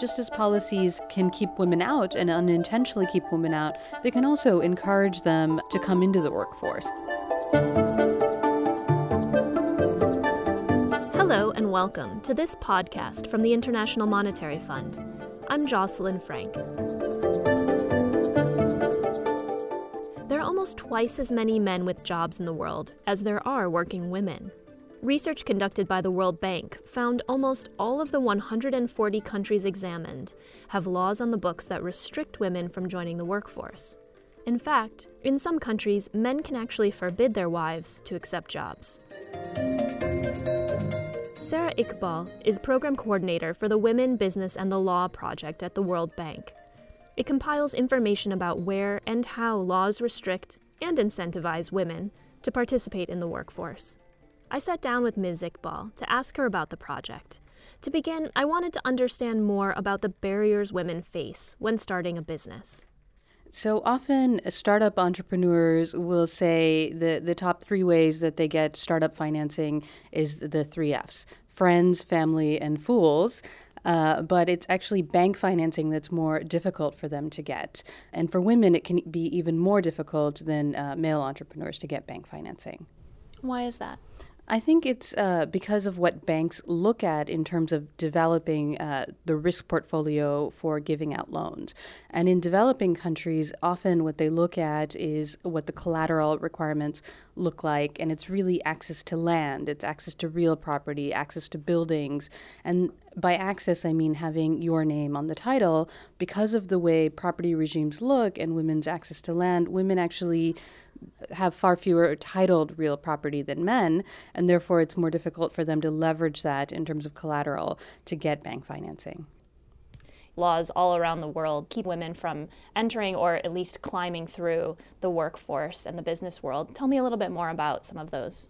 just as policies can keep women out and unintentionally keep women out, they can also encourage them to come into the workforce. Hello, and welcome to this podcast from the International Monetary Fund. I'm Jocelyn Frank. Almost twice as many men with jobs in the world as there are working women. Research conducted by the World Bank found almost all of the 140 countries examined have laws on the books that restrict women from joining the workforce. In fact, in some countries, men can actually forbid their wives to accept jobs. Sarah Iqbal is program coordinator for the Women, Business, and the Law project at the World Bank. It compiles information about where and how laws restrict and incentivize women to participate in the workforce. I sat down with Ms. Iqbal to ask her about the project. To begin, I wanted to understand more about the barriers women face when starting a business. So often, startup entrepreneurs will say the, the top three ways that they get startup financing is the three F's friends, family, and fools. Uh, but it's actually bank financing that's more difficult for them to get. And for women, it can be even more difficult than uh, male entrepreneurs to get bank financing. Why is that? I think it's uh, because of what banks look at in terms of developing uh, the risk portfolio for giving out loans. And in developing countries, often what they look at is what the collateral requirements look like. And it's really access to land, it's access to real property, access to buildings. And by access, I mean having your name on the title. Because of the way property regimes look and women's access to land, women actually have far fewer titled real property than men, and therefore it's more difficult for them to leverage that in terms of collateral to get bank financing. Laws all around the world keep women from entering or at least climbing through the workforce and the business world. Tell me a little bit more about some of those.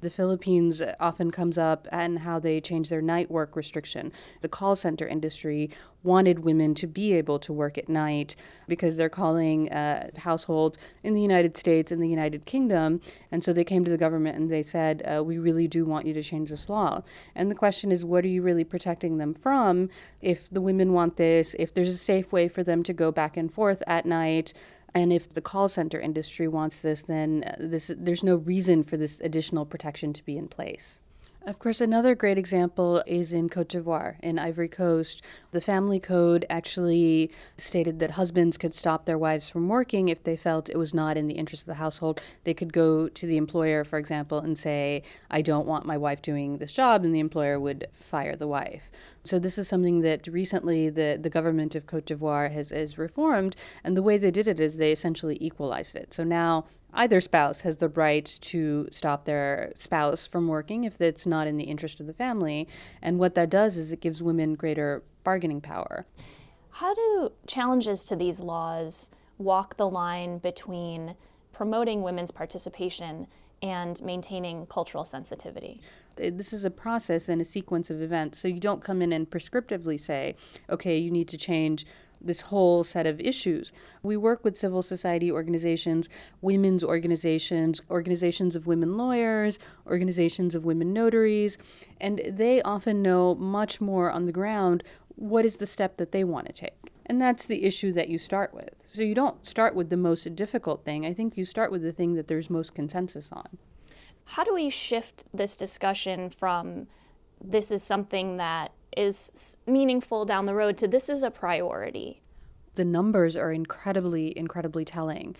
The Philippines often comes up and how they changed their night work restriction. The call center industry wanted women to be able to work at night because they're calling uh, households in the United States and the United Kingdom. And so they came to the government and they said, uh, We really do want you to change this law. And the question is, what are you really protecting them from if the women want this, if there's a safe way for them to go back and forth at night? And if the call center industry wants this, then uh, this, there's no reason for this additional protection to be in place. Of course, another great example is in Cote d'Ivoire, in Ivory Coast. The family code actually stated that husbands could stop their wives from working if they felt it was not in the interest of the household. They could go to the employer, for example, and say, I don't want my wife doing this job, and the employer would fire the wife. So this is something that recently the, the government of Cote d'Ivoire has, has reformed, and the way they did it is they essentially equalized it. So now either spouse has the right to stop their spouse from working if it's not in the interest of the family. And what that does is it gives women greater bargaining power. How do challenges to these laws walk the line between promoting women's participation and maintaining cultural sensitivity? This is a process and a sequence of events. So you don't come in and prescriptively say, okay, you need to change this whole set of issues. We work with civil society organizations, women's organizations, organizations of women lawyers, organizations of women notaries, and they often know much more on the ground what is the step that they want to take. And that's the issue that you start with. So you don't start with the most difficult thing. I think you start with the thing that there's most consensus on. How do we shift this discussion from this is something that is meaningful down the road to this is a priority. The numbers are incredibly, incredibly telling.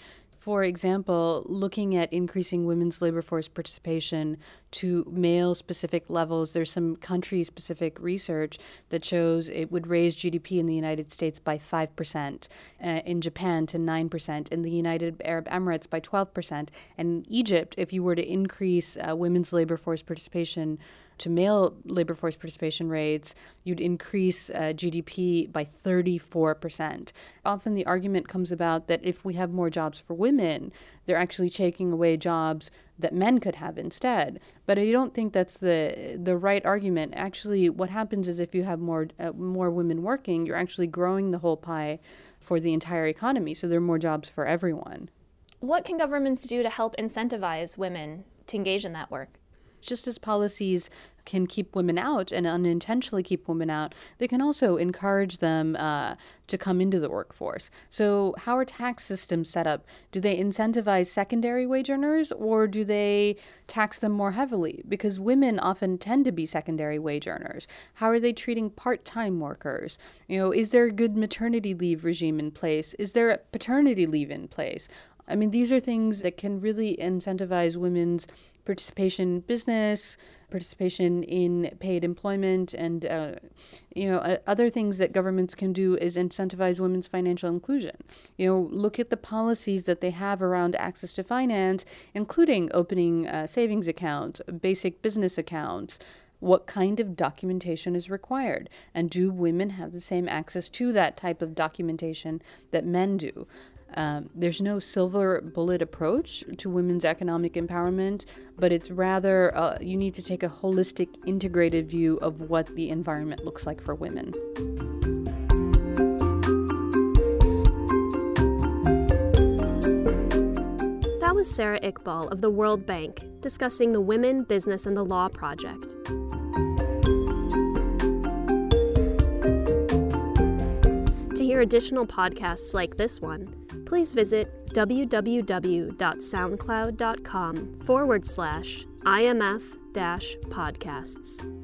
For example, looking at increasing women's labor force participation to male specific levels, there's some country specific research that shows it would raise GDP in the United States by 5%, uh, in Japan to 9%, in the United Arab Emirates by 12%, and in Egypt, if you were to increase uh, women's labor force participation to male labor force participation rates, you'd increase uh, GDP by 34%. Often the argument comes about that if we have more jobs for women, they're actually taking away jobs that men could have instead. But I don't think that's the the right argument. Actually, what happens is if you have more uh, more women working, you're actually growing the whole pie for the entire economy. So there are more jobs for everyone. What can governments do to help incentivize women to engage in that work. Just as policies can keep women out and unintentionally keep women out, they can also encourage them uh, to come into the workforce. So, how are tax systems set up? Do they incentivize secondary wage earners or do they tax them more heavily? Because women often tend to be secondary wage earners. How are they treating part time workers? You know, is there a good maternity leave regime in place? Is there a paternity leave in place? I mean, these are things that can really incentivize women's participation in business, participation in paid employment, and uh, you know uh, other things that governments can do is incentivize women's financial inclusion. You know, look at the policies that they have around access to finance, including opening a savings account, basic business accounts. What kind of documentation is required? And do women have the same access to that type of documentation that men do? Um, there's no silver bullet approach to women's economic empowerment, but it's rather uh, you need to take a holistic, integrated view of what the environment looks like for women. That was Sarah Iqbal of the World Bank discussing the Women, Business, and the Law Project. Hear additional podcasts like this one, please visit www.soundcloud.com forward slash IMF podcasts.